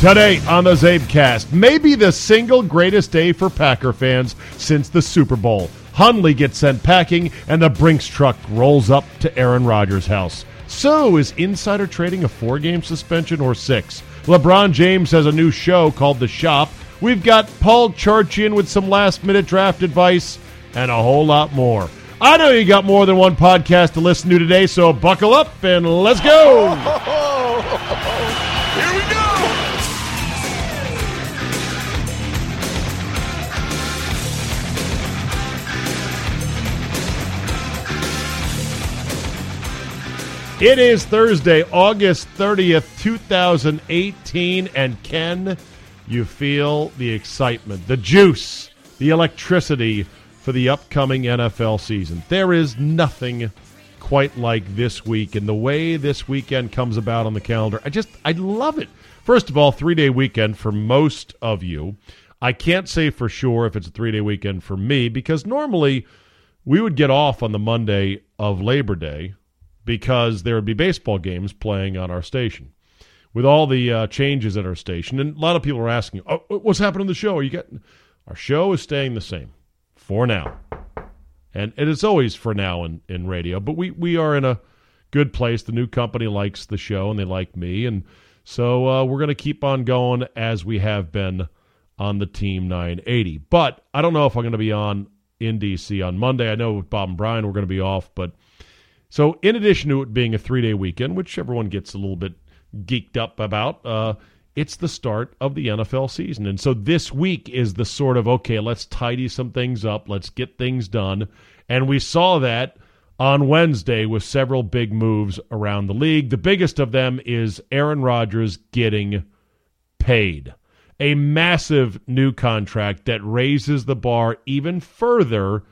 Today on the Zabecast, maybe the single greatest day for Packer fans since the Super Bowl. Hundley gets sent packing, and the Brinks truck rolls up to Aaron Rodgers' house. So, is insider trading a four game suspension or six? LeBron James has a new show called The Shop. We've got Paul Charchian with some last minute draft advice and a whole lot more. I know you got more than one podcast to listen to today, so buckle up and let's go. It is Thursday, August 30th, 2018, and Ken, you feel the excitement, the juice, the electricity for the upcoming NFL season. There is nothing quite like this week and the way this weekend comes about on the calendar. I just I love it. First of all, 3-day weekend for most of you. I can't say for sure if it's a 3-day weekend for me because normally we would get off on the Monday of Labor Day because there would be baseball games playing on our station. With all the uh, changes at our station, and a lot of people are asking, "Oh, what's happening to the show? Are you getting?" Our show is staying the same for now, and it is always for now in, in radio. But we we are in a good place. The new company likes the show, and they like me, and so uh, we're going to keep on going as we have been on the Team 980. But I don't know if I'm going to be on in DC on Monday. I know with Bob and Brian we're going to be off, but so, in addition to it being a three day weekend, which everyone gets a little bit geeked up about, uh, it's the start of the NFL season. And so this week is the sort of okay, let's tidy some things up, let's get things done. And we saw that on Wednesday with several big moves around the league. The biggest of them is Aaron Rodgers getting paid. A massive new contract that raises the bar even further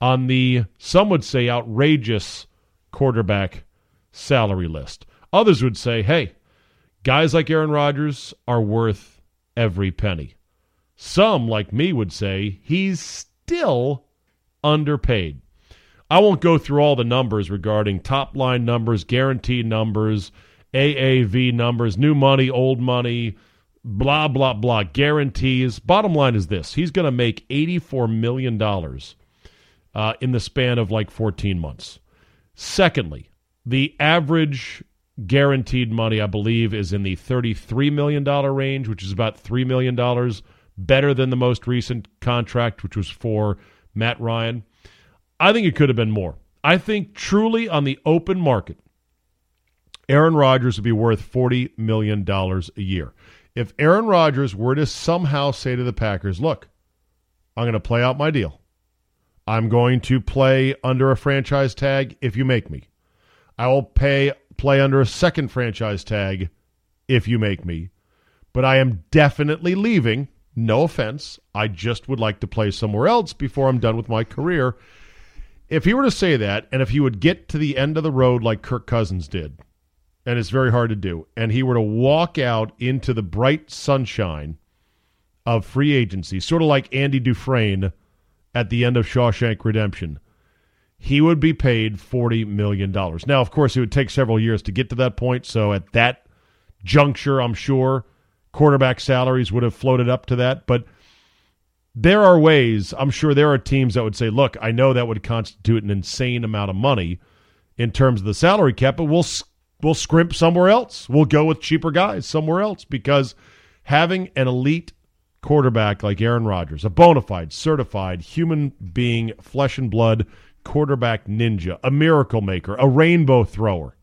on the, some would say, outrageous quarterback salary list. Others would say, hey, guys like Aaron Rodgers are worth every penny. Some, like me, would say he's still underpaid. I won't go through all the numbers regarding top line numbers, guaranteed numbers, AAV numbers, new money, old money, blah, blah, blah, guarantees. Bottom line is this he's going to make $84 million uh, in the span of like 14 months. Secondly, the average guaranteed money, I believe, is in the $33 million range, which is about $3 million better than the most recent contract, which was for Matt Ryan. I think it could have been more. I think truly on the open market, Aaron Rodgers would be worth $40 million a year. If Aaron Rodgers were to somehow say to the Packers, look, I'm going to play out my deal. I'm going to play under a franchise tag if you make me. I will pay play under a second franchise tag if you make me. But I am definitely leaving. No offense. I just would like to play somewhere else before I'm done with my career. If he were to say that, and if he would get to the end of the road like Kirk Cousins did, and it's very hard to do, and he were to walk out into the bright sunshine of free agency, sort of like Andy Dufresne at the end of Shawshank Redemption, he would be paid $40 million. Now, of course, it would take several years to get to that point. So at that juncture, I'm sure quarterback salaries would have floated up to that. But there are ways, I'm sure there are teams that would say, look, I know that would constitute an insane amount of money in terms of the salary cap, but we'll, we'll scrimp somewhere else. We'll go with cheaper guys somewhere else because having an elite quarterback like Aaron Rodgers, a bona fide, certified human being, flesh and blood quarterback ninja, a miracle maker, a rainbow thrower,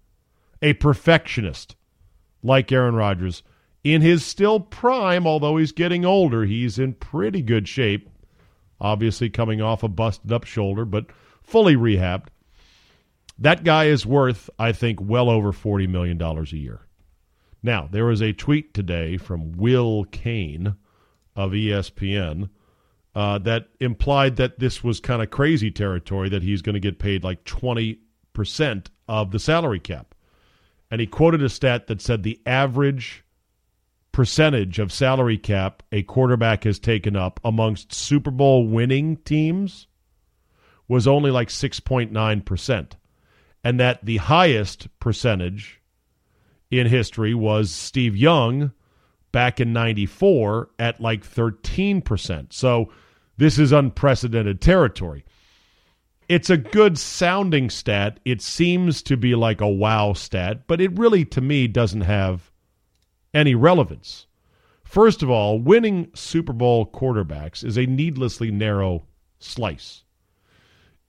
a perfectionist like Aaron Rodgers. In his still prime, although he's getting older, he's in pretty good shape. Obviously, coming off a busted up shoulder, but fully rehabbed. That guy is worth, I think, well over $40 million a year. Now, there was a tweet today from Will Cain of ESPN uh, that implied that this was kind of crazy territory that he's going to get paid like 20% of the salary cap. And he quoted a stat that said the average percentage of salary cap a quarterback has taken up amongst Super Bowl winning teams was only like 6.9%. And that the highest percentage in history was Steve Young back in 94 at like 13%. So this is unprecedented territory. It's a good sounding stat. It seems to be like a wow stat, but it really, to me, doesn't have any relevance. First of all, winning Super Bowl quarterbacks is a needlessly narrow slice.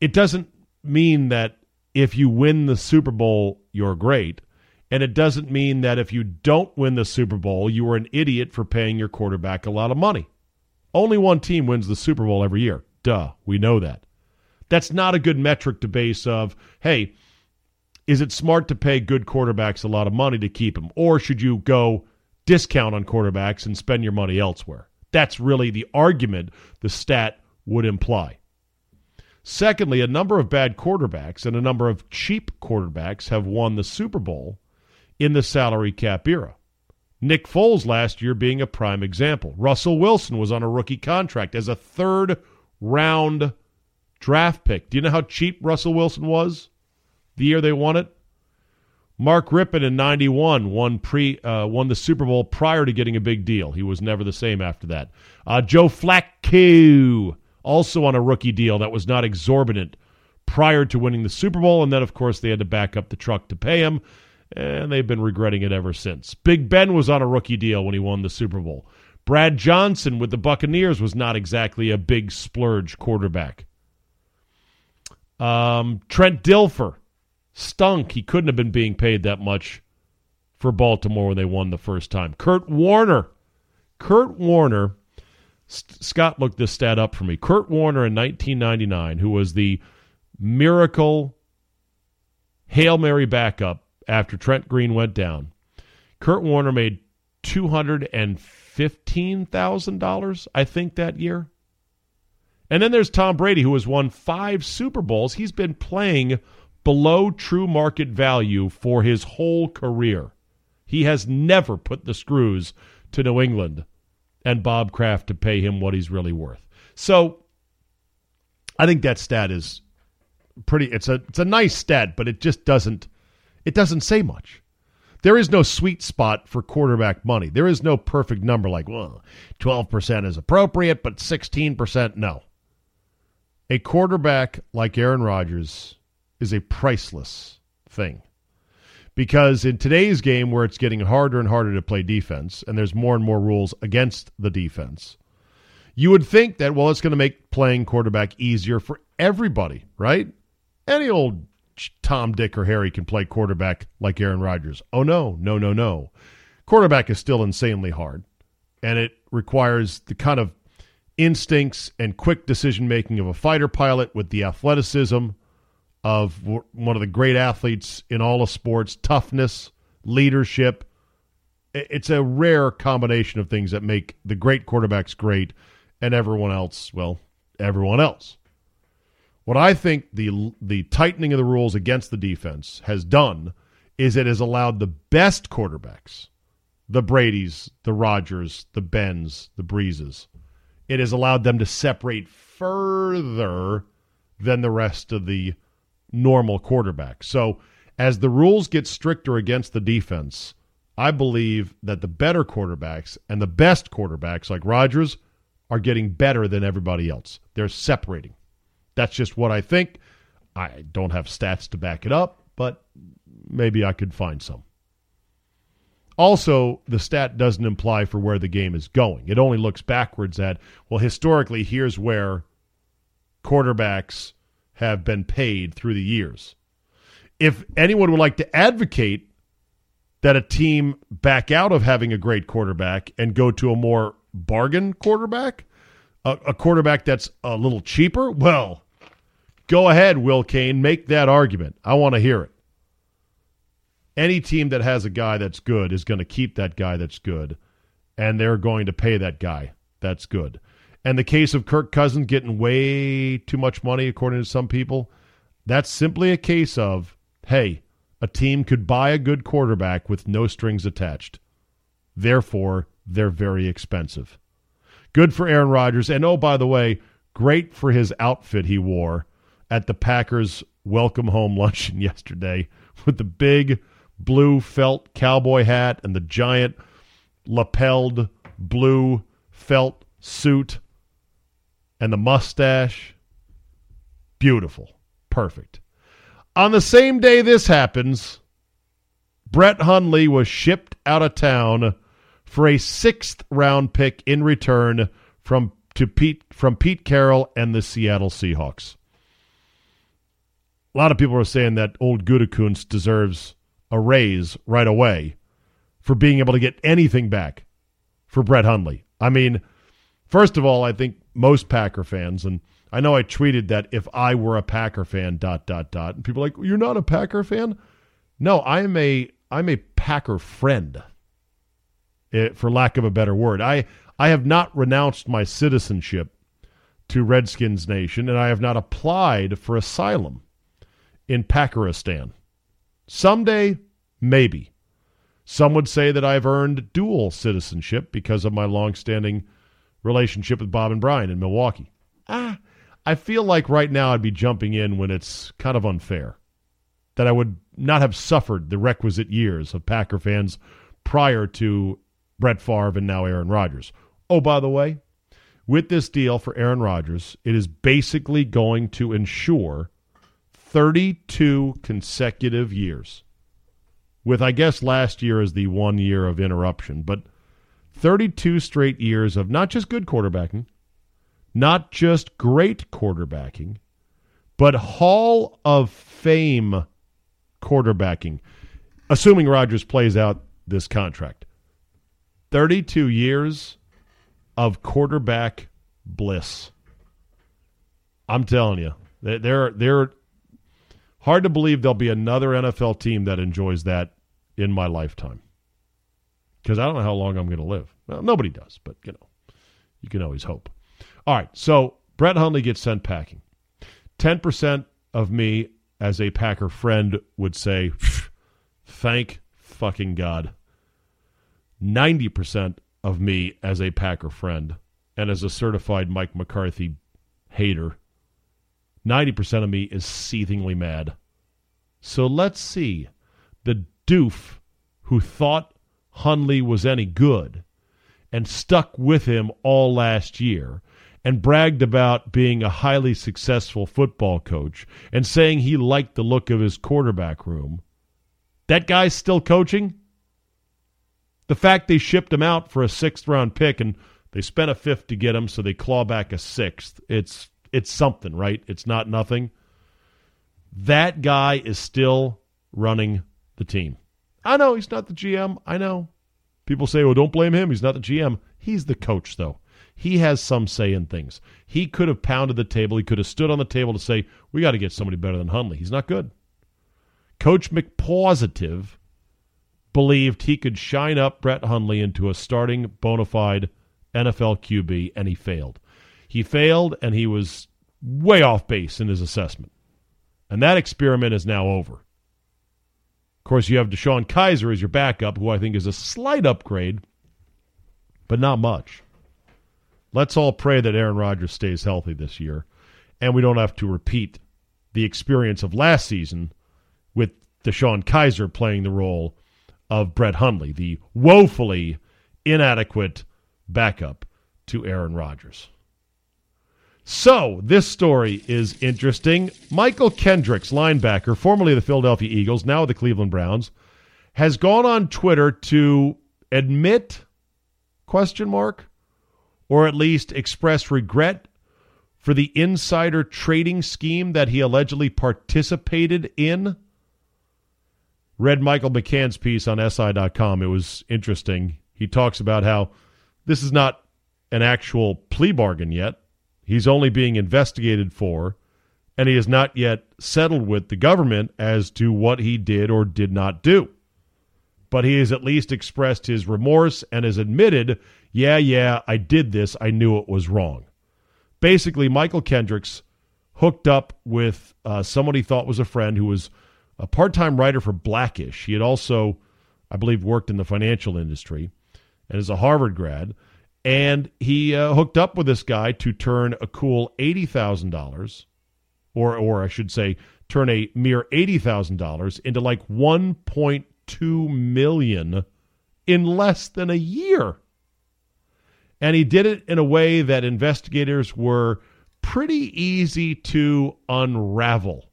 It doesn't mean that if you win the Super Bowl, you're great. And it doesn't mean that if you don't win the Super Bowl, you are an idiot for paying your quarterback a lot of money. Only one team wins the Super Bowl every year. Duh, we know that. That's not a good metric to base of, hey, is it smart to pay good quarterbacks a lot of money to keep them? Or should you go discount on quarterbacks and spend your money elsewhere? That's really the argument the stat would imply. Secondly, a number of bad quarterbacks and a number of cheap quarterbacks have won the Super Bowl in the salary cap era. Nick Foles last year being a prime example. Russell Wilson was on a rookie contract as a third round draft pick. Do you know how cheap Russell Wilson was the year they won it? Mark Rypien in 91 won pre uh, won the Super Bowl prior to getting a big deal. He was never the same after that. Uh, Joe Flacco also on a rookie deal that was not exorbitant prior to winning the Super Bowl and then of course they had to back up the truck to pay him and they've been regretting it ever since. Big Ben was on a rookie deal when he won the Super Bowl. Brad Johnson with the Buccaneers was not exactly a big splurge quarterback. Um, Trent Dilfer stunk. He couldn't have been being paid that much for Baltimore when they won the first time. Kurt Warner. Kurt Warner. Scott looked this stat up for me. Kurt Warner in 1999, who was the miracle Hail Mary backup after Trent Green went down. Kurt Warner made $215,000, I think, that year. And then there's Tom Brady, who has won five Super Bowls. He's been playing below true market value for his whole career. He has never put the screws to New England and Bob Kraft to pay him what he's really worth. So I think that stat is pretty it's a it's a nice stat, but it just doesn't it doesn't say much. There is no sweet spot for quarterback money. There is no perfect number like, well, 12% is appropriate, but 16% no. A quarterback like Aaron Rodgers is a priceless thing. Because in today's game, where it's getting harder and harder to play defense, and there's more and more rules against the defense, you would think that, well, it's going to make playing quarterback easier for everybody, right? Any old Tom, Dick, or Harry can play quarterback like Aaron Rodgers. Oh, no, no, no, no. Quarterback is still insanely hard, and it requires the kind of instincts and quick decision making of a fighter pilot with the athleticism of one of the great athletes in all of sports, toughness, leadership. It's a rare combination of things that make the great quarterbacks great and everyone else, well, everyone else. What I think the the tightening of the rules against the defense has done is it has allowed the best quarterbacks, the Brady's, the Rodgers, the Bens, the Breezes, it has allowed them to separate further than the rest of the normal quarterbacks. So as the rules get stricter against the defense, I believe that the better quarterbacks and the best quarterbacks like Rodgers are getting better than everybody else. They're separating. That's just what I think. I don't have stats to back it up, but maybe I could find some. Also, the stat doesn't imply for where the game is going. It only looks backwards at, well, historically, here's where quarterbacks have been paid through the years. If anyone would like to advocate that a team back out of having a great quarterback and go to a more bargain quarterback, a, a quarterback that's a little cheaper, well, go ahead, Will Cain, make that argument. I want to hear it. Any team that has a guy that's good is going to keep that guy that's good, and they're going to pay that guy that's good. And the case of Kirk Cousins getting way too much money, according to some people, that's simply a case of, hey, a team could buy a good quarterback with no strings attached. Therefore, they're very expensive. Good for Aaron Rodgers. And oh, by the way, great for his outfit he wore at the Packers welcome home luncheon yesterday with the big blue felt cowboy hat and the giant lapelled blue felt suit and the mustache. Beautiful. Perfect. On the same day this happens, Brett Hundley was shipped out of town for a sixth round pick in return from to Pete from Pete Carroll and the Seattle Seahawks. A lot of people are saying that old Gutekunst deserves a raise right away for being able to get anything back for Brett Hundley. I mean, first of all, I think most Packer fans, and I know I tweeted that if I were a Packer fan, dot dot dot, and people like, you're not a Packer fan. No, I'm a I'm a Packer friend. Eh, for lack of a better word, I I have not renounced my citizenship to Redskins Nation, and I have not applied for asylum in Packistan. Someday, maybe. Some would say that I've earned dual citizenship because of my longstanding relationship with Bob and Brian in Milwaukee. Ah, I feel like right now I'd be jumping in when it's kind of unfair. That I would not have suffered the requisite years of Packer fans prior to Brett Favre and now Aaron Rodgers. Oh, by the way, with this deal for Aaron Rodgers, it is basically going to ensure 32 consecutive years. With, I guess, last year as the one year of interruption, but 32 straight years of not just good quarterbacking, not just great quarterbacking, but Hall of Fame quarterbacking, assuming Rodgers plays out this contract. 32 years of quarterback bliss. I'm telling you, they're they're hard to believe there'll be another NFL team that enjoys that in my lifetime. Because I don't know how long I'm going to live. Well, nobody does, but you know, you can always hope. All right, so Brett Hundley gets sent packing. 10% of me as a Packer friend would say, thank fucking God. 90% of me as a Packer friend and as a certified Mike McCarthy hater, 90% of me is seethingly mad. So let's see. The doof who thought Hundley was any good and stuck with him all last year and bragged about being a highly successful football coach and saying he liked the look of his quarterback room. That guy's still coaching? The fact they shipped him out for a sixth round pick and they spent a fifth to get him, so they claw back a sixth. It's it's something, right? It's not nothing. That guy is still running the team. I know he's not the GM. I know. People say, well, don't blame him. He's not the GM. He's the coach, though. He has some say in things. He could have pounded the table. He could have stood on the table to say, we got to get somebody better than Hundley. He's not good. Coach McPositive believed he could shine up Brett Hundley into a starting bona fide NFL QB, and he failed. He failed, and he was way off base in his assessment. And that experiment is now over. Of course, you have DeShone Kizer as your backup, who I think is a slight upgrade, but not much. Let's all pray that Aaron Rodgers stays healthy this year and we don't have to repeat the experience of last season with DeShone Kizer playing the role of Brett Hundley, the woefully inadequate backup to Aaron Rodgers. So, this story is interesting. Mychal Kendricks, linebacker, formerly the Philadelphia Eagles, now the Cleveland Browns, has gone on Twitter to admit question mark or at least express regret for the insider trading scheme that he allegedly participated in. Read Michael McCann's piece on SI.com. It was interesting. He talks about how this is not an actual plea bargain yet. He's only being investigated for, and he has not yet settled with the government as to what he did or did not do. But he has at least expressed his remorse and has admitted yeah, yeah, I did this. I knew it was wrong. Basically, Mychal Kendricks hooked up with uh, someone he thought was a friend who was a part time writer for Blackish. He had also, I believe, worked in the financial industry and is a Harvard grad. And he uh, hooked up with this guy to turn a cool $80,000, or, or I should say, turn a mere $80,000 into like 1.2 million in less than a year. And he did it in a way that investigators were pretty easy to unravel.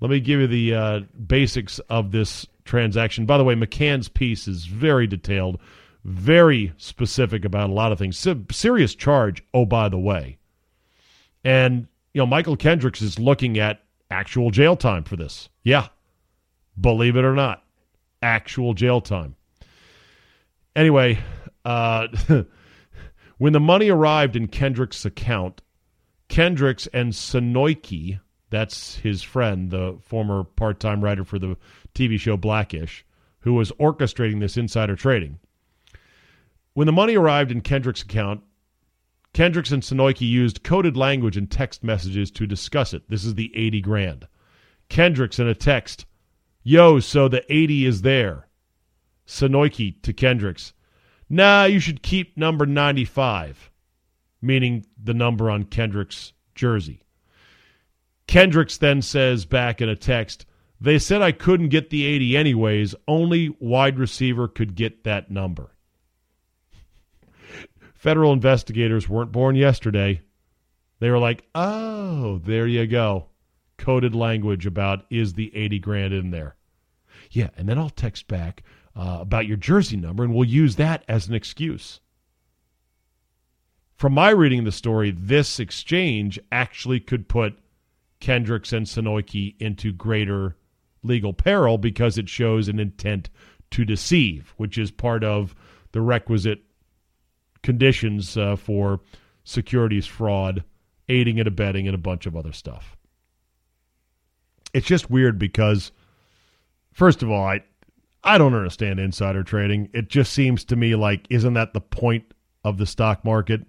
Let me give you the uh, basics of this transaction. By the way, McCann's piece is very detailed, very specific about a lot of things. serious charge, oh, by the way. And, you know, Mychal Kendricks is looking at actual jail time for this. Yeah, believe it or not, actual jail time. Anyway, uh, when the money arrived in Kendricks' account, Kendricks and Sonoiki, that's his friend, the former part time writer for the TV show Blackish, who was orchestrating this insider trading. When the money arrived in Kendricks' account, Kendricks and Sonoiki used coded language and text messages to discuss it. This is the 80 grand. Kendricks in a text, Yo, so the 80 is there. Sonoiki to Kendricks, Nah, you should keep number 95, meaning the number on Kendricks' jersey. Kendricks then says back in a text, They said I couldn't get the 80 anyways. Only wide receiver could get that number. Federal investigators weren't born yesterday. They were like, oh, there you go. Coded language about is the 80 grand in there? Yeah, and then I'll text back uh, about your jersey number and we'll use that as an excuse from my reading of the story, this exchange actually could put Kendricks and Sonoiki into greater legal peril because it shows an intent to deceive, which is part of the requisite conditions uh, for securities fraud, aiding and abetting, and a bunch of other stuff. It's just weird because, first of all, I I don't understand insider trading. It just seems to me like isn't that the point of the stock market?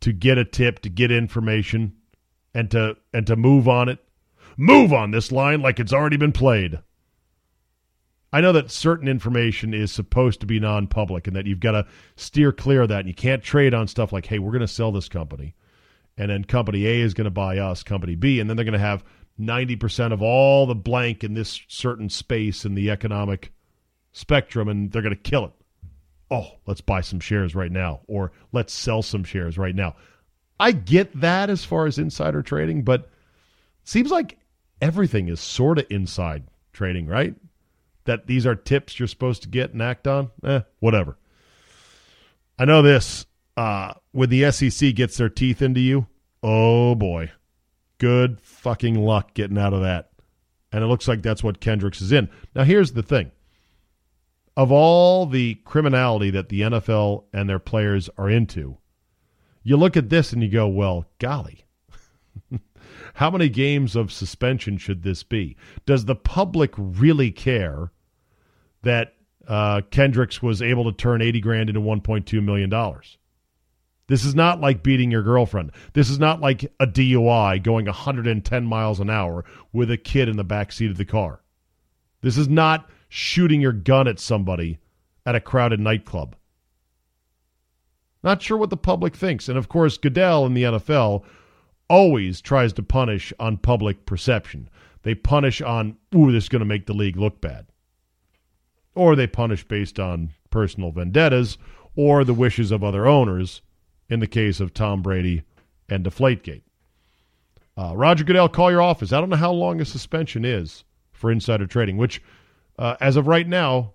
To get a tip, to get information, and to and to move on it. Move on this line like it's already been played. I know that certain information is supposed to be non-public and that you've got to steer clear of that and you can't trade on stuff like hey, we're going to sell this company and then company A is going to buy us, company B, and then they're going to have 90% of all the blank in this certain space in the economic spectrum and they're going to kill it. Oh, let's buy some shares right now or let's sell some shares right now. I get that as far as insider trading, but seems like everything is sort of inside trading, right? That these are tips you're supposed to get and act on. Eh, whatever. I know this. Uh, when the SEC gets their teeth into you, oh boy, good fucking luck getting out of that. And it looks like that's what Kendricks is in. Now, here's the thing of all the criminality that the NFL and their players are into, you look at this and you go, well, golly, how many games of suspension should this be? Does the public really care that uh, Kendricks was able to turn 80 grand into $1.2 million? This is not like beating your girlfriend. This is not like a DUI going 110 miles an hour with a kid in the back seat of the car. This is not shooting your gun at somebody at a crowded nightclub. Not sure what the public thinks. And of course, Goodell in the NFL always tries to punish on public perception. They punish on, ooh, this is going to make the league look bad. Or they punish based on personal vendettas or the wishes of other owners in the case of Tom Brady and Deflategate. Uh, Roger Goodell, call your office. I don't know how long a suspension is for insider trading, which, uh, as of right now,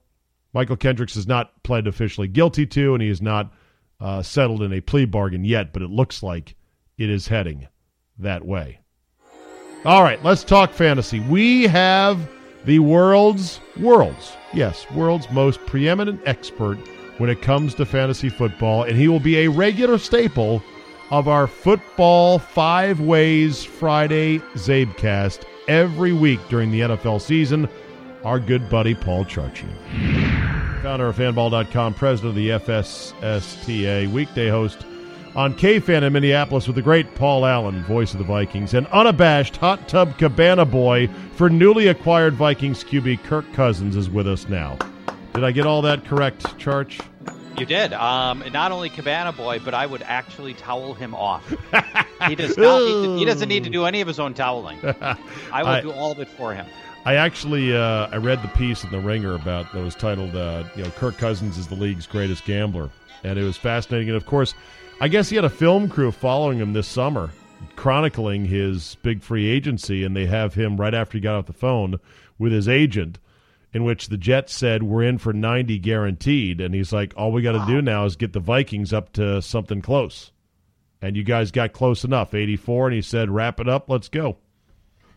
Mychal Kendricks has not pled officially guilty to, and he has not uh, settled in a plea bargain yet, but it looks like it is heading that way. All right, let's talk fantasy. We have the world's world's yes, world's most preeminent expert when it comes to fantasy football, and he will be a regular staple of our Football Five Ways Friday Zabecast every week during the NFL season. Our good buddy Paul Charchian founder of fanball.com, president of the FSSTA, weekday host on KFan in Minneapolis with the great Paul Allen, voice of the Vikings, and unabashed hot tub cabana boy for newly acquired Vikings QB Kirk Cousins is with us now. Did I get all that correct, Charch? You did. Um, not only Cabana Boy, but I would actually towel him off. he does not. To, he doesn't need to do any of his own toweling. I will I, do all of it for him. I actually uh, I read the piece in the Ringer about that was titled uh, you know Kirk Cousins is the league's greatest gambler, and it was fascinating. And of course, I guess he had a film crew following him this summer, chronicling his big free agency, and they have him right after he got off the phone with his agent, in which the Jets said we're in for ninety guaranteed, and he's like, all we got to wow. do now is get the Vikings up to something close, and you guys got close enough, eighty four, and he said wrap it up, let's go.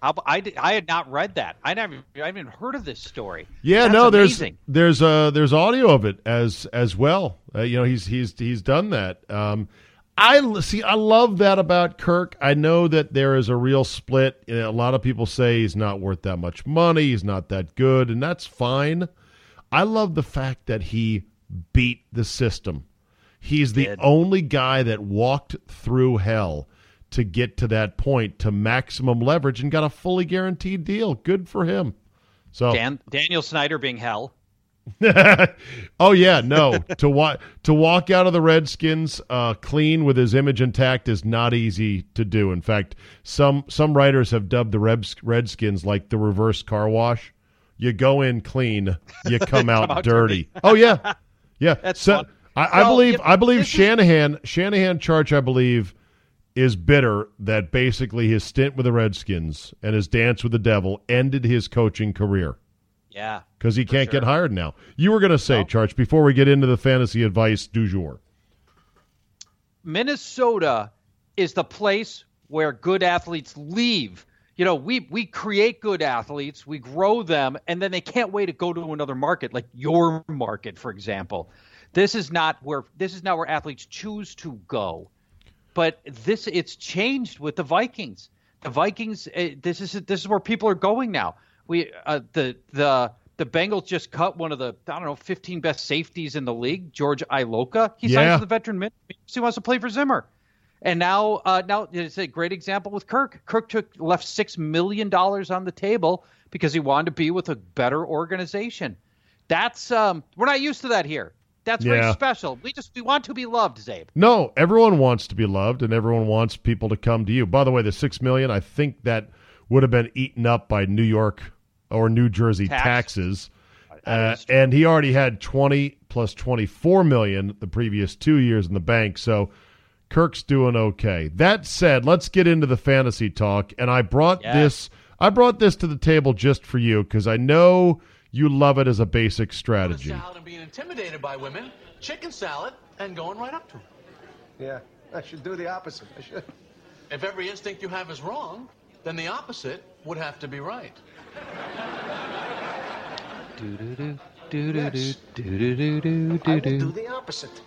I, I had not read that. I never I haven't heard of this story. Yeah, That's no, amazing. there's there's uh there's audio of it as as well. Uh, you know, he's he's he's done that. Um, I see. I love that about Kirk. I know that there is a real split. A lot of people say he's not worth that much money. He's not that good, and that's fine. I love the fact that he beat the system. He's the only guy that walked through hell to get to that point to maximum leverage and got a fully guaranteed deal. Good for him. So Dan, Daniel Snyder being hell. oh yeah, no. to walk to walk out of the Redskins uh, clean with his image intact is not easy to do. In fact, some some writers have dubbed the Redskins like the reverse car wash. You go in clean, you come out, come out dirty. dirty. oh yeah, yeah. That's so, I, I well, believe I believe Shanahan. Shanahan Charch I believe is bitter that basically his stint with the Redskins and his dance with the devil ended his coaching career. Yeah. Because he can't sure. get hired now. You were going to say, no. Charch, before we get into the fantasy advice du jour. Minnesota is the place where good athletes leave. You know, we we create good athletes, we grow them, and then they can't wait to go to another market, like your market, for example. This is not where this is not where athletes choose to go. But this it's changed with the Vikings. The Vikings. Uh, this is this is where people are going now. We uh, the the the Bengals just cut one of the I don't know 15 best safeties in the league, George Iloka. He yeah. signs the veteran minimum. He wants to play for Zimmer. And now, uh, now it's a great example with Kirk. Kirk took left six million dollars on the table because he wanted to be with a better organization. That's um, we're not used to that here. That's yeah. very special. We just we want to be loved, Zabe. No, everyone wants to be loved, and everyone wants people to come to you. By the way, the six million, I think that would have been eaten up by New York or New Jersey Tax. taxes. Uh, and he already had 20 plus 24 million the previous two years in the bank. So Kirk's doing okay. That said, let's get into the fantasy talk. And I brought yes. this I brought this to the table just for you because I know you love it as a basic strategy. Salad and being intimidated by women, chicken salad, and going right up to them. Yeah, I should do the opposite. I should. If every instinct you have is wrong, then the opposite would have to be right. Do do do do do do do do do do do. do the opposite.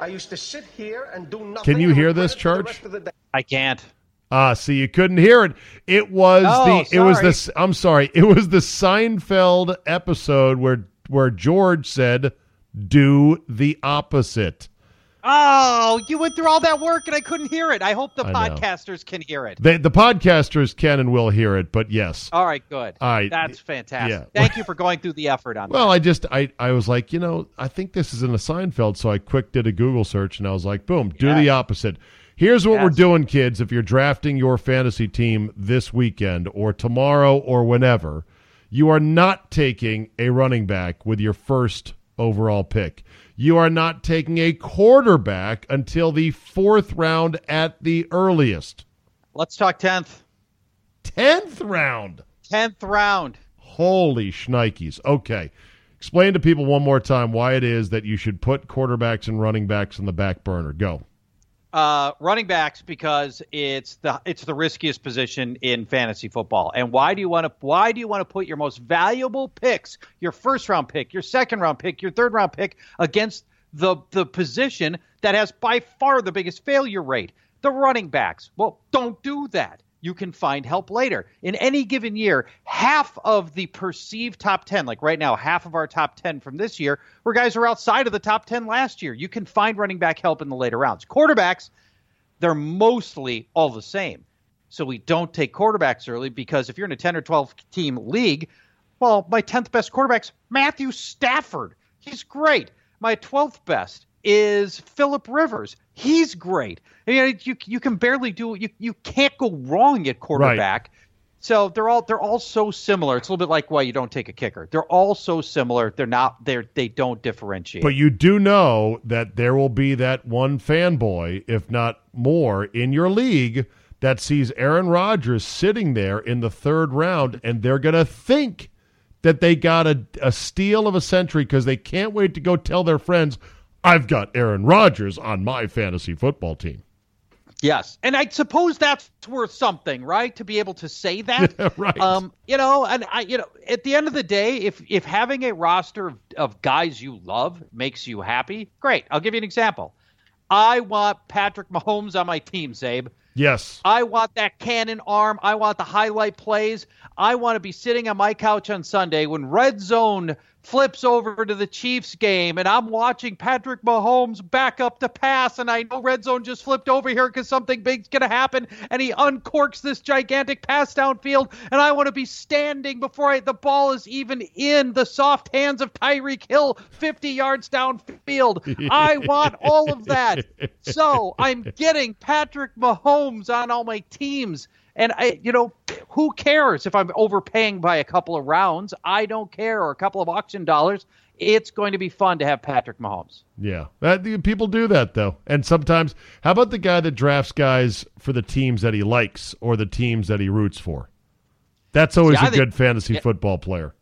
I used to sit here and do nothing. Can you hear this, Charch? I can't. Ah, see, you couldn't hear it. It was oh, the. Sorry. It was the. I'm sorry. It was the Seinfeld episode where where George said, "Do the opposite." Oh, you went through all that work and I couldn't hear it. I hope the I podcasters know. can hear it. They, the podcasters can and will hear it, but yes. All right, good. All right. That's fantastic. Yeah. Thank you for going through the effort on well, that. Well, I just I, I was like, you know, I think this is in a Seinfeld, so I quick did a Google search and I was like, boom, do yeah. the opposite. Here's what we're doing, kids. If you're drafting your fantasy team this weekend or tomorrow or whenever, you are not taking a running back with your first overall pick. You are not taking a quarterback until the fourth round at the earliest. Let's talk 10th. 10th round. 10th round. Holy shnikes. Okay. Explain to people one more time why it is that you should put quarterbacks and running backs in the back burner. Go uh, running backs because it's the it's the riskiest position in fantasy football. And why do you want to why do you want to put your most valuable picks, your first round pick, your second round pick, your third round pick against the the position that has by far the biggest failure rate, the running backs? Well, don't do that you can find help later. In any given year, half of the perceived top 10, like right now, half of our top 10 from this year were guys who were outside of the top 10 last year. You can find running back help in the later rounds. Quarterbacks, they're mostly all the same. So we don't take quarterbacks early because if you're in a 10 or 12 team league, well, my 10th best quarterback's Matthew Stafford. He's great. My 12th best is Philip Rivers. He's great. I mean, you you can barely do you you can't go wrong at quarterback. Right. So they're all they're all so similar. It's a little bit like why you don't take a kicker. They're all so similar. They're not they're they don't differentiate. But you do know that there will be that one fanboy, if not more, in your league that sees Aaron Rodgers sitting there in the third round, and they're going to think that they got a, a steal of a century because they can't wait to go tell their friends, I've got Aaron Rodgers on my fantasy football team. Yes, and I suppose that's worth something, right? To be able to say that, right? Um, you know, and I, you know, at the end of the day, if if having a roster of, of guys you love makes you happy, great. I'll give you an example. I want Patrick Mahomes on my team, Zabe. Yes. I want that cannon arm. I want the highlight plays. I want to be sitting on my couch on Sunday when Red Zone flips over to the Chiefs game and I'm watching Patrick Mahomes back up to pass and I know Red Zone just flipped over here because something big's going to happen and he uncorks this gigantic pass downfield and I want to be standing before I, the ball is even in the soft hands of Tyreek Hill 50 yards downfield. I want all of that. So I'm getting Patrick Mahomes on all my teams and I, you know, who cares if I'm overpaying by a couple of rounds? I don't care, or a couple of auction dollars. It's going to be fun to have Patrick Mahomes. Yeah, that, people do that though, and sometimes. How about the guy that drafts guys for the teams that he likes or the teams that he roots for? That's always a good fantasy yeah, football player.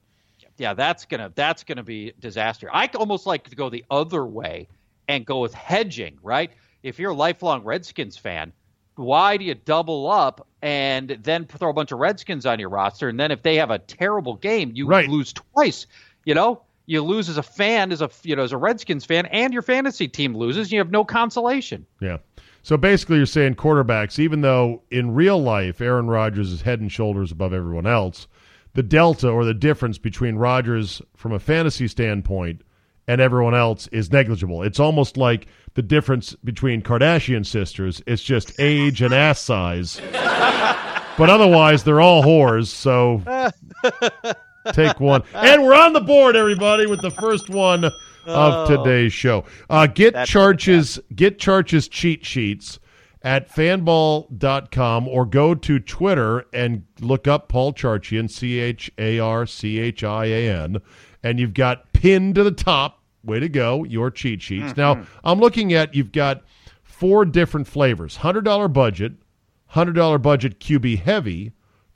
Yeah, that's gonna that's gonna be disaster. I almost like to go the other way and go with hedging. Right? If you're a lifelong Redskins fan, why do you double up and then throw a bunch of Redskins on your roster? And then if they have a terrible game, you right. lose twice. You know, you lose as a fan, as a you know, as a Redskins fan, and your fantasy team loses. You have no consolation. Yeah. So basically, you're saying quarterbacks, even though in real life Aaron Rodgers is head and shoulders above everyone else, the delta or the difference between Rodgers from a fantasy standpoint and everyone else is negligible. It's almost like the difference between Kardashian sisters. It's just age and ass size. but otherwise, they're all whores. So take one. And we're on the board, everybody, with the first one of oh, today's show. Uh, get Charches get Charches cheat sheets at fanball.com or go to Twitter and look up Paul Charchian, C H A R C H I A N, and you've got pinned to the top way to go, your cheat sheets. Mm-hmm. Now, I'm looking at you've got four different flavors $100 budget, $100 budget QB heavy,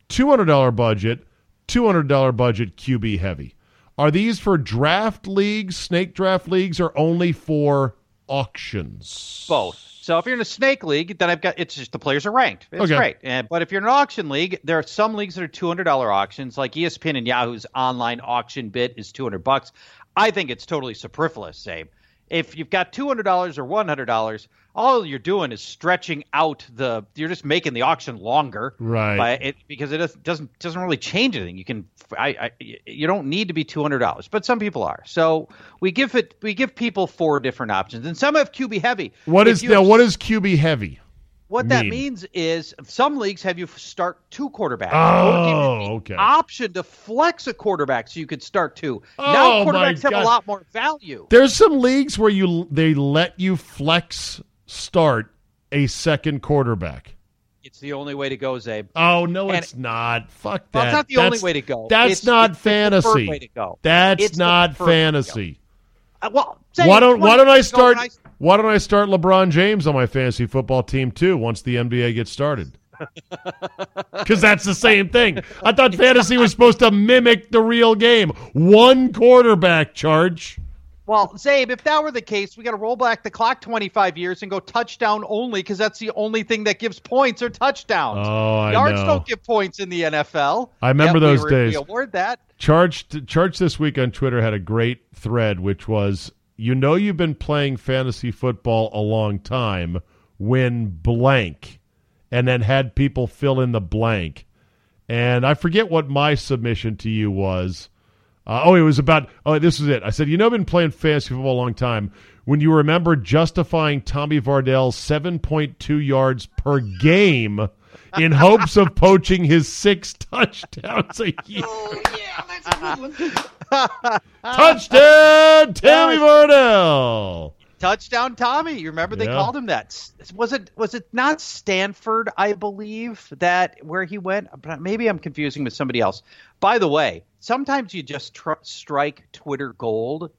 $200 budget, $200 budget QB heavy. Are these for draft leagues, snake draft leagues, or only for auctions? Both. So if you're in a snake league, then I've got it's just the players are ranked. It's okay. great. And, but if you're in an auction league, there are some leagues that are two hundred dollar auctions, like ESPN and Yahoo's online auction bid is two hundred bucks. I think it's totally superfluous, Zabe. If you've got two hundred dollars or one hundred dollars, all you're doing is stretching out the. You're just making the auction longer, right? It, because it doesn't doesn't really change anything. You can, I, I you don't need to be two hundred dollars, but some people are. So we give it, we give people four different options, and some have QB heavy. What if is now? What is QB heavy? What mean? that means is some leagues have you start two quarterbacks. Oh, okay. Option to flex a quarterback so you could start two. Oh, now quarterbacks have a lot more value. There's some leagues where you they let you flex start a second quarterback. It's the only way to go, Zabe. Oh no, and it's not. Fuck that. Well, it's not the that's, only way to go. That's it's, not it's fantasy. way to go. That's it's not fantasy. Uh, well, why don't why don't I start? Why don't I start LeBron James on my fantasy football team too once the NBA gets started? Because that's the same thing. I thought fantasy was supposed to mimic the real game. One quarterback Charch. Well, Zabe, if that were the case, we got to roll back the clock 25 years and go touchdown only because that's the only thing that gives points or touchdowns. Oh, I Yards know. don't give points in the NFL. I remember those we days. We award that. Charch, Charch this week on Twitter had a great thread, which was you know you've been playing fantasy football a long time when blank, and then had people fill in the blank. And I forget what my submission to you was. Uh, oh, it was about. Oh, this is it. I said, you know, I've been playing fantasy football a long time. When you remember justifying Tommy Vardell's 7.2 yards per game in hopes of poaching his six touchdowns a year. Oh, yeah, that's a good one. Touchdown, Tommy Vardell. touchdown Tommy. You remember they Yeah. called him that? Was it was it not Stanford? I believe that where he went. But Maybe I'm confusing with somebody else. By the way, sometimes you just tr- strike Twitter gold.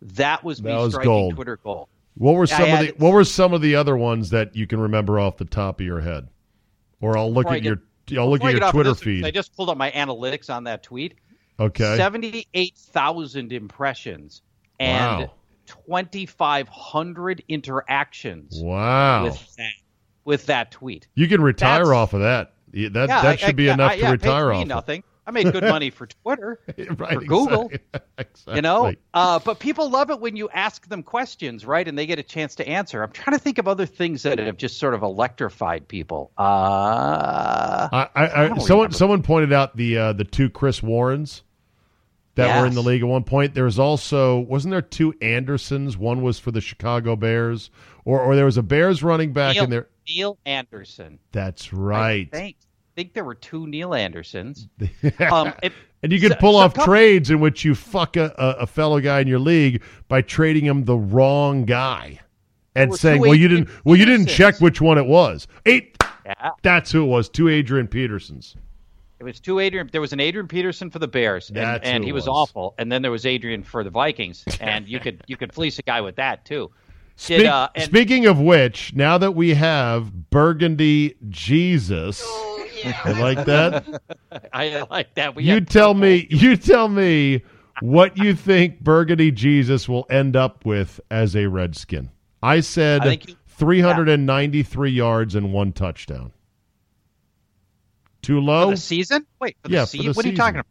That was me That was striking gold. Twitter gold. What were some I of the What were some of the other ones that you can remember off the top of your head? Or I'll look at get- your I'll look at your Twitter feed. I just pulled up my analytics on that tweet. Okay. Seventy-eight thousand impressions and Wow. twenty-five hundred interactions Wow. with that with that tweet. You can retire That's- off of that. That Yeah, that should I- be I- enough I- to yeah, retire off. Nothing. I made good money for Twitter, right, for Google. exactly. you know. Uh, but people love it when you ask them questions, right? And they get a chance to answer. I'm trying to think of other things that have just sort of electrified people. Uh, I, I, I someone remember. someone pointed out the uh, the two Chris Warrens that were in the league at one point. There was also wasn't there two Andersons? One was for the Chicago Bears, or or there was a Bears running back Neil, in there. Neal Anderson. That's right. I think, I think there were two Neal Andersons. Um, it- and you could so- pull so off come- trades in which you fuck a, a, fellow guy in your league by trading him the wrong guy and saying, "Well, you didn't. Well, you didn't check which one it was." Eight. Yeah. That's who it was. Two Adrian Petersons. It was two Adrian. There was an Adrian Peterson for the Bears, and, and he was, was. awful. And then there was Adrian for the Vikings, and you could you could fleece a guy with that too. Speak- Did, uh, and- speaking of which, now that we have Burgundy Jesus, I like that. I like that. We you tell trouble. me. You tell me what you think Burgundy Jesus will end up with as a Redskin. I said I think he- 393 yards and one touchdown. Too low. for the season. Wait, for the Yeah, for season. the what are you talking about?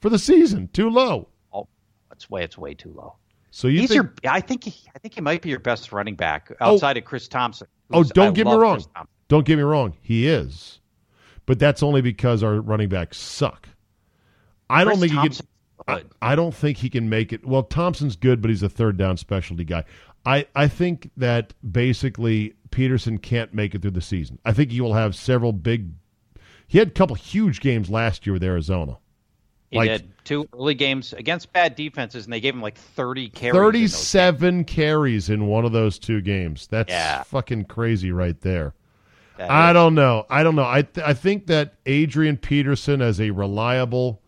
for the season. Too low. Oh, it's way it's way too low. So you He's think? your. I think he. I think he might be your best running back oh. outside of Chris Thompson. Oh, don't I get me wrong. Don't get me wrong. He is, but that's only because our running backs suck. I don't think he can. I, I don't think he can make it. Well, Thompson's good, but he's a third down specialty guy. I, I think that basically Peterson can't make it through the season. I think he will have several big. He had a couple huge games last year with Arizona. He like- did two early games against bad defenses, and they gave him like thirty carries. in 37 carries in one of those two games. That's Yeah. fucking crazy right there. That I is- don't know. I don't know. I th- I think that Adrian Peterson as a reliable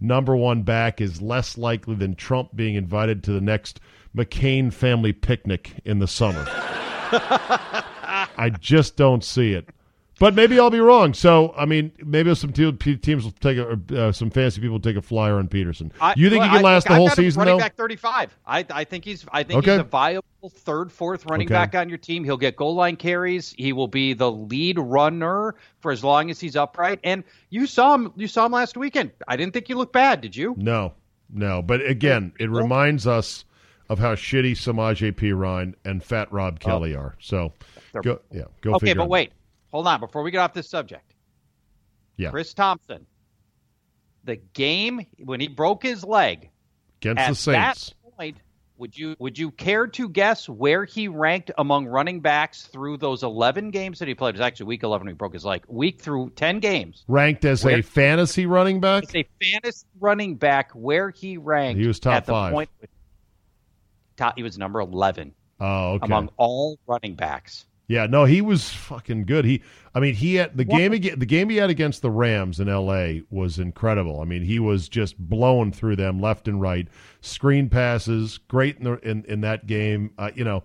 number one back is less likely than Trump being invited to the next McCain family picnic in the summer. I just don't see it. But maybe I'll be wrong. So I mean, maybe some teams will take a, uh, some fancy people will take a flyer on Peterson. I- you think well, he can I- last the I've whole season running though? back thirty-five. I I think he's I think Okay. he's a viable third, fourth running Okay. back on your team. He'll get goal line carries. He will be the lead runner for as long as he's upright. And you saw him. You saw him last weekend. I didn't think he looked bad. Did you? No, no. But again, it reminds us of how shitty Samaje Perine and Fat Rob Kelley are. So, go, yeah, go okay, but wait, hold on. Before we get off this subject, Yeah. Chris Thompson, the game when he broke his leg against the Saints. that point. Would you would you care to guess where he ranked among running backs through those eleven games that he played? It was actually week eleven when he broke his leg. Week through ten games. Ranked as a fantasy running back. It's a fantasy running back where he ranked. He was top at the five. Point, top, he was number eleven Oh, okay. among all running backs. Yeah, no, he was fucking good. He, I mean, he had the What? game ag- the game he had against the Rams in L.A. was incredible. I mean, he was just blowing through them left and right, screen passes, great in the, in, in that game. Uh, you know,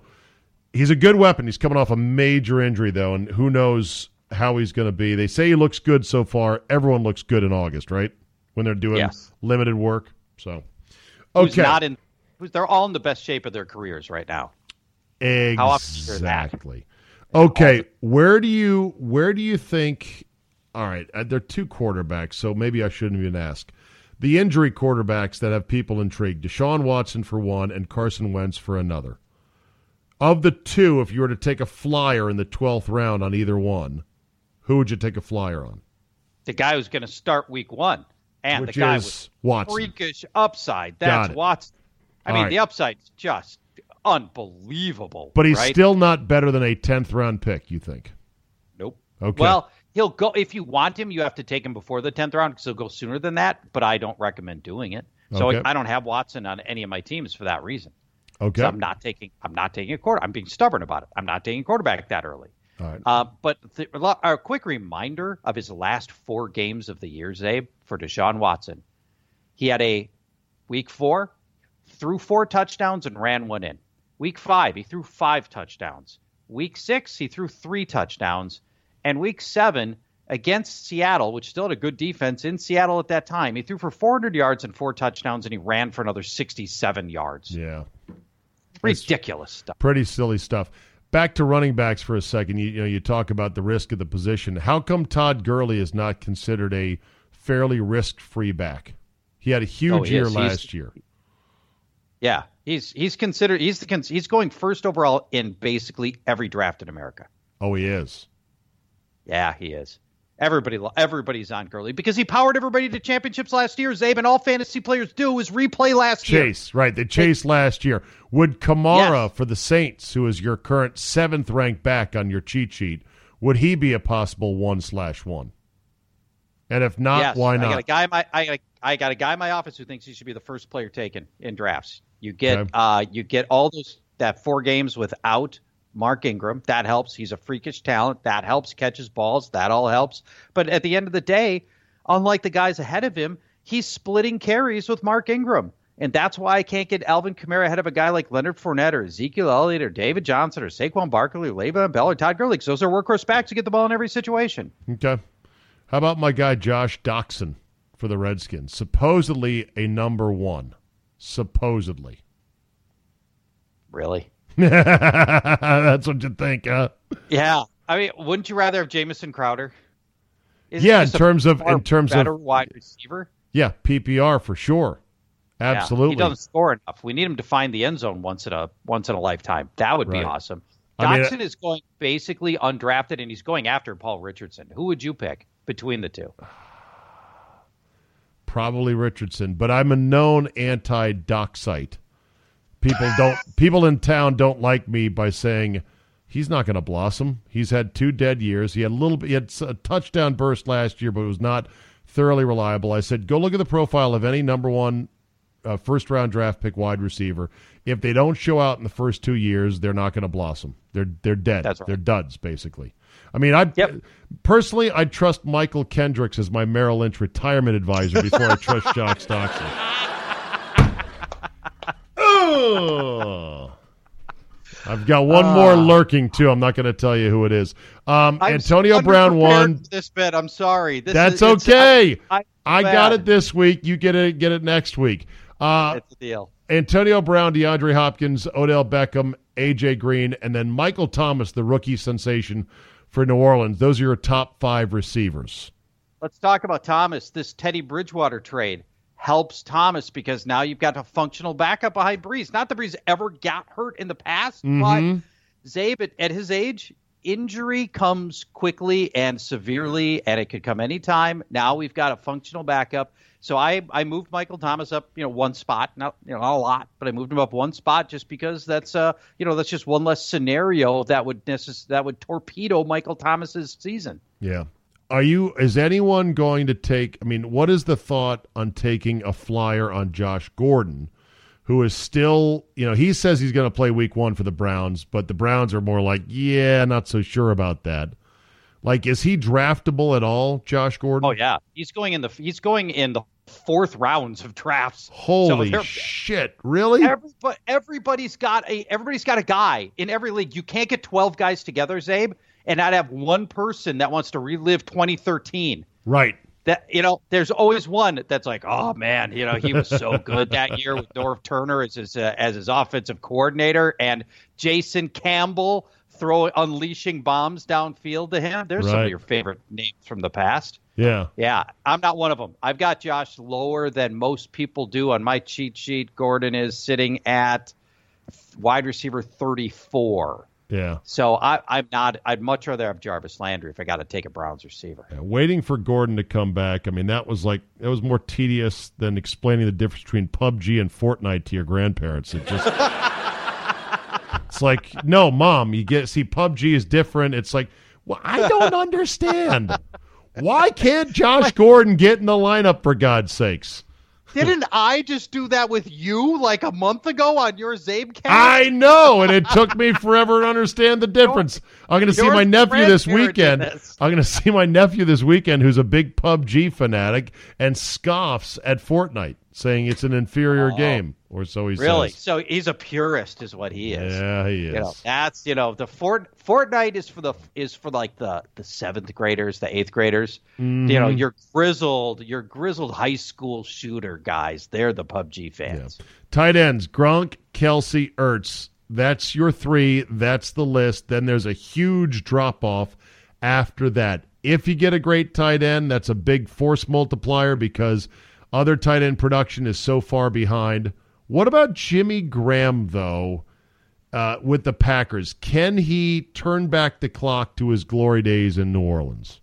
he's a good weapon. He's coming off a major injury though, and who knows how he's going to be. They say he looks good so far. Everyone looks good in August, right? When they're doing Yes. limited work. So, Who's okay, not in? Who's they're all in the best shape of their careers right now. How often is that? Exactly. Okay, where do you where do you think? All right, uh, there are two quarterbacks, so maybe I shouldn't even ask. The injury quarterbacks that have people intrigued: Deshaun Watson for one, and Carson Wentz for another. Of the two, if you were to take a flyer in the twelfth round on either one, who would you take a flyer on? The guy who's going to start week one, and Which the guy is with Watson. freakish upside. That's. Watson. I All mean, right. the upside's just unbelievable. But he's right? still not better than a tenth round pick. You think? nope. Okay. Well, he'll go if you want him. You have to take him before the tenth round because he'll go sooner than that. But I don't recommend doing it. So Okay. I don't have Watson on any of my teams for that reason. Okay. So I'm not taking I'm not taking a quarter. I'm being stubborn about it. I'm not taking a quarterback that early. All right. Uh, but the, a quick reminder of his last four games of the year, Zabe, for Deshaun Watson. He had a week four, threw four touchdowns and ran one in. Week five, he threw five touchdowns. Week six, he threw three touchdowns. And week seven, against Seattle, which still had a good defense in Seattle at that time, he threw for 400 yards and four touchdowns, and he ran for another 67 yards. yeah. Ridiculous stuff. Pretty silly stuff. Back to running backs for a second. You, you know, you talk about the risk of the position. How come Todd Gurley is not considered a fairly risk-free back? He had a huge Oh, year is. He's- last year. Yeah, he's he's considered he's the he's going first overall in basically every draft in America. Oh, he is. Yeah, he is. Everybody, everybody's on Gurley because he powered everybody to championships last year. Zabe and all fantasy players do is replay last year. Chase, right? They chased last year. Would Kamara Yes. for the Saints, who is your current seventh ranked back on your cheat sheet, would he be a possible one slash one? And if not, yes, why I got a not? guy my I got a, I got a guy in my office who thinks he should be the first player taken in drafts. You get Okay. uh you get all those that four games without Mark Ingram. That helps. He's a freakish talent. That helps. Catches balls. That all helps. But at the end of the day, unlike the guys ahead of him, he's splitting carries with Mark Ingram. And that's why I can't get Alvin Kamara ahead of a guy like Leonard Fournette or Ezekiel Elliott or David Johnson or Saquon Barkley or Le'Veon Bell or Todd Gurley. those are workhorse backs who get the ball in every situation. Okay. How about my guy Josh Doctson for the Redskins? Supposedly a number one. Supposedly. Really? That's what you think, huh? Yeah, I mean, wouldn't you rather have Jamison Crowder? Isn't Yeah, in terms of in terms better of wide receiver. yeah, PPR for sure. Yeah, Absolutely. he doesn't score enough. We need him to find the end zone once in a once in a lifetime. That would be Right. awesome. I mean, uh, Doctson is going basically undrafted, and he's going after Paul Richardson. Who would you pick between the two? Probably Richardson, but I'm a known anti-doxite. People don't people in town don't like me by saying he's not going to blossom. He's had two dead years. He had a little bit he had a touchdown burst last year, but it was not thoroughly reliable. I said go look at the profile of any number 1 uh, first round draft pick wide receiver. If they don't show out in the first 2 years, they're not going to blossom. They're they're dead. Right. They're duds basically. I mean, I Yep. personally I'd trust Mychal Kendricks as my Merrill Lynch retirement advisor before I trust Jock Stockton. oh. I've got one more lurking too. I'm not going to tell you who it is. Um, Antonio so Brown won. This bet, I'm sorry. This That's is, okay. I, I got it this week. You get it. Get it next week. Uh, It's a deal. Antonio Brown, DeAndre Hopkins, Odell Beckham, AJ Green, and then Michael Thomas, the rookie sensation for New Orleans. Those are your top five receivers. Let's talk about Thomas. This Teddy Bridgewater trade helps Thomas because now you've got a functional backup behind Brees. Not that Brees ever got hurt in the past, Mhm. but Zabe, at, at his age, injury comes quickly and severely, and it could come anytime. Now we've got a functional backup. So I, I moved Michael Thomas up, you know, one spot, not you know not a lot, but I moved him up one spot just because that's uh you know that's just one less scenario that would necess- that would torpedo Michael Thomas's season. Yeah. Are you? Is anyone going to take? I mean, what is the thought on taking a flyer on Josh Gordon, who is still, you know, he says he's going to play Week One for the Browns, but the Browns are more like, yeah, not so sure about that. Like, is he draftable at all, Josh Gordon? Oh yeah, he's going in the he's going in the fourth rounds of drafts. Holy so shit! Really? Everybody, everybody's got a everybody's got a guy in every league. You can't get twelve guys together, Zabe, and not have one person that wants to relive 2013. right. That you know, there's always one that's like, oh man, you know, he was so good that year with Norv Turner as his uh, as his offensive coordinator, and Jason Campbell throw unleashing bombs downfield to him. There's some of your favorite names from the past. Yeah. Yeah, I'm not one of them. I've got Josh lower than most people do on my cheat sheet. Gordon is sitting at wide receiver 34. Yeah. So I, I'm not. I'd much rather have Jarvis Landry if I got to take a Browns receiver. Yeah, Waiting for Gordon to come back. I mean, that was like that was more tedious than explaining the difference between PUBG and Fortnite to your grandparents. It just It's like, no, mom, you get see PUBG is different. It's like, well, I don't understand. Why can't Josh Gordon get in the lineup for God's sakes? Didn't I just do that with you like a month ago on your Zabecast? I know, and it took me forever to understand the difference. I'm going to see my nephew this weekend. I'm going to see my nephew this weekend, who's a big PUBG fanatic and scoffs at Fortnite, saying it's an inferior game, or so he Oh. Really? says. So he's a purist, is what he is. Yeah, he is. You know, that's you know the Fort Fortnite is for the is for like the the seventh graders, the eighth graders. You know, Mm-hmm. your grizzled, your grizzled high school shooter guys. They're the PUBG fans. Tight ends: Gronk, Kelce, Ertz. That's your three. That's the list. Then there's a huge drop off after that. If you get a great tight end, that's a big force multiplier because other tight end production is so far behind. What about Jimmy Graham though? Uh, with the Packers, can he turn back the clock to his glory days in New Orleans?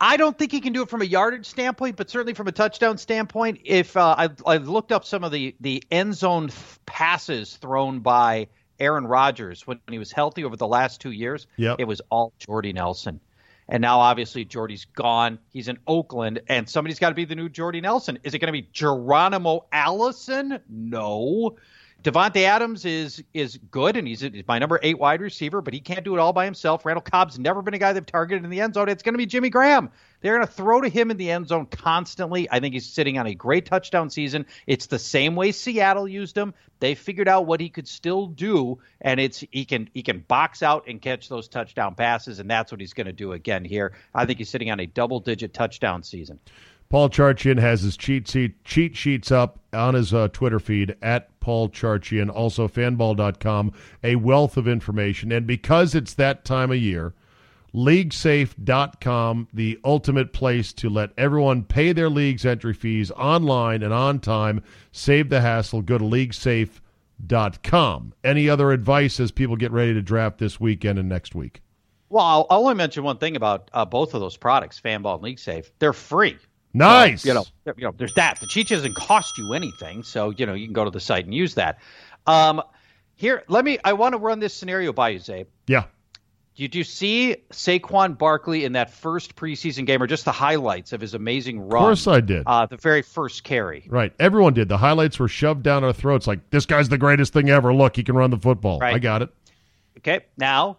I don't think he can do it from a yardage standpoint, but certainly from a touchdown standpoint. If uh, I've, I've looked up some of the the end zone th- passes thrown by Aaron Rodgers when he was healthy over the last two years, Yep. it was all Jordy Nelson. And now, obviously, Jordy's gone. He's in Oakland, and somebody's got to be the new Jordy Nelson. Is it going to be Geronimo Allison? No. Davante Adams is is good, and he's, he's my number eight wide receiver, but he can't do it all by himself. Randall Cobb's never been a guy they've targeted in the end zone. It's going to be Jimmy Graham. They're going to throw to him in the end zone constantly. I think he's sitting on a great touchdown season. It's the same way Seattle used him. They figured out what he could still do, and it's he can he can box out and catch those touchdown passes, and that's what he's going to do again here. I think he's sitting on a double digit touchdown season. Paul Charchian has his cheat sheet cheat sheets up on his uh, Twitter feed at Paul Charchian, also fanball.com, a wealth of information. And because it's that time of year, leaguesafe.com, the ultimate place to let everyone pay their league's entry fees online and on time. Save the hassle. Go to leaguesafe.com. Any other advice as people get ready to draft this weekend and next week? Well, I'll, I'll only mention one thing about uh, both of those products, Fanball and League Safe. They're free. Nice. So, you know, you know, there's that. The cheat doesn't cost you anything, so you know you can go to the site and use that. Um, here, let me. I want to run this scenario by you, Zabe. yeah. Did you see Saquon Barkley in that first preseason game, or just the highlights of his amazing run? Of course I did. Uh, the very first carry. Right. Everyone did. The highlights were shoved down our throats like, this guy's the greatest thing ever. Look, he can run the football. Right. I got it. Okay, now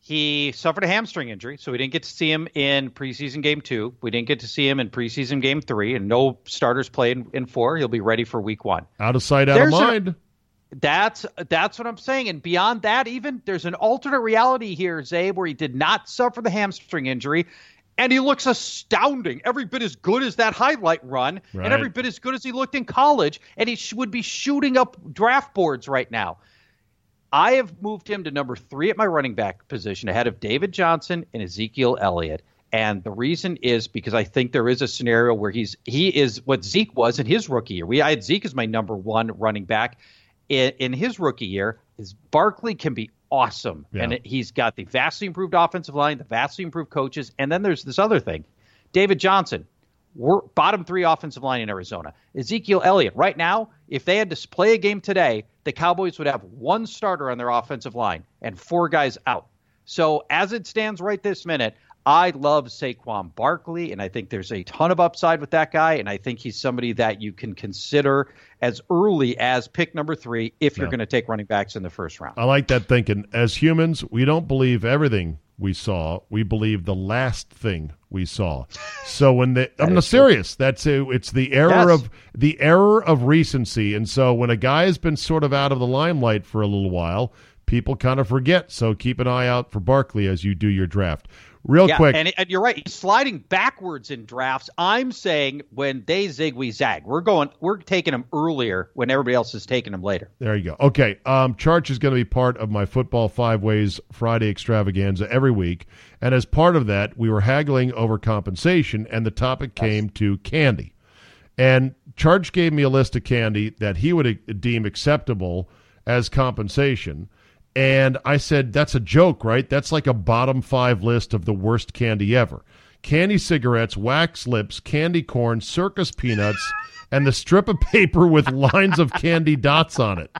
he suffered a hamstring injury, so we didn't get to see him in preseason game two. We didn't get to see him in preseason game three, and no starters played in, in four. He'll be ready for week one. Out of sight, out There's of a- mind. That's that's what I'm saying. And beyond that, even there's an alternate reality here, Zabe, where he did not suffer the hamstring injury. And he looks astounding, every bit as good as that highlight run, Right. and every bit as good as he looked in college. And he sh- would be shooting up draft boards right now. I have moved him to number three at my running back position, ahead of David Johnson and Ezekiel Elliott. And the reason is because I think there is a scenario where he's he is what Zeke was in his rookie year. We I had Zeke as my number one running back in, in his rookie year. Is Barkley can be awesome, Yeah. and it, he's got the vastly improved offensive line, the vastly improved coaches, and then there's this other thing, David Johnson. We're bottom three offensive line in Arizona. Ezekiel Elliott, right now, if they had to play a game today, the Cowboys would have one starter on their offensive line and four guys out. So as it stands right this minute, I love Saquon Barkley, and I think there's a ton of upside with that guy, and I think he's somebody that you can consider as early as pick number three if you're Yeah. going to take running backs in the first round. I like that thinking. As humans, we don't believe everything we saw. We believe the last thing we saw. So when the I'm not serious. That's a, it's the error Yes. of the error of recency. And so when a guy has been sort of out of the limelight for a little while, people kind of forget. So keep an eye out for Barkley as you do your draft. Real yeah, quick, and, and you're right. Sliding backwards in drafts. I'm saying when they zig, we zag. We're going. We're taking them earlier when everybody else is taking them later. There you go. Okay. Um, Charch is going to be part of my Football Five Ways Friday extravaganza every week. And as part of that, we were haggling over compensation, and the topic came to candy. And Charch gave me a list of candy that he would deem acceptable as compensation. And I said, that's a joke, right? That's like a bottom five list of the worst candy ever. Candy cigarettes, wax lips, candy corn, circus peanuts, and the strip of paper with lines of candy dots on it.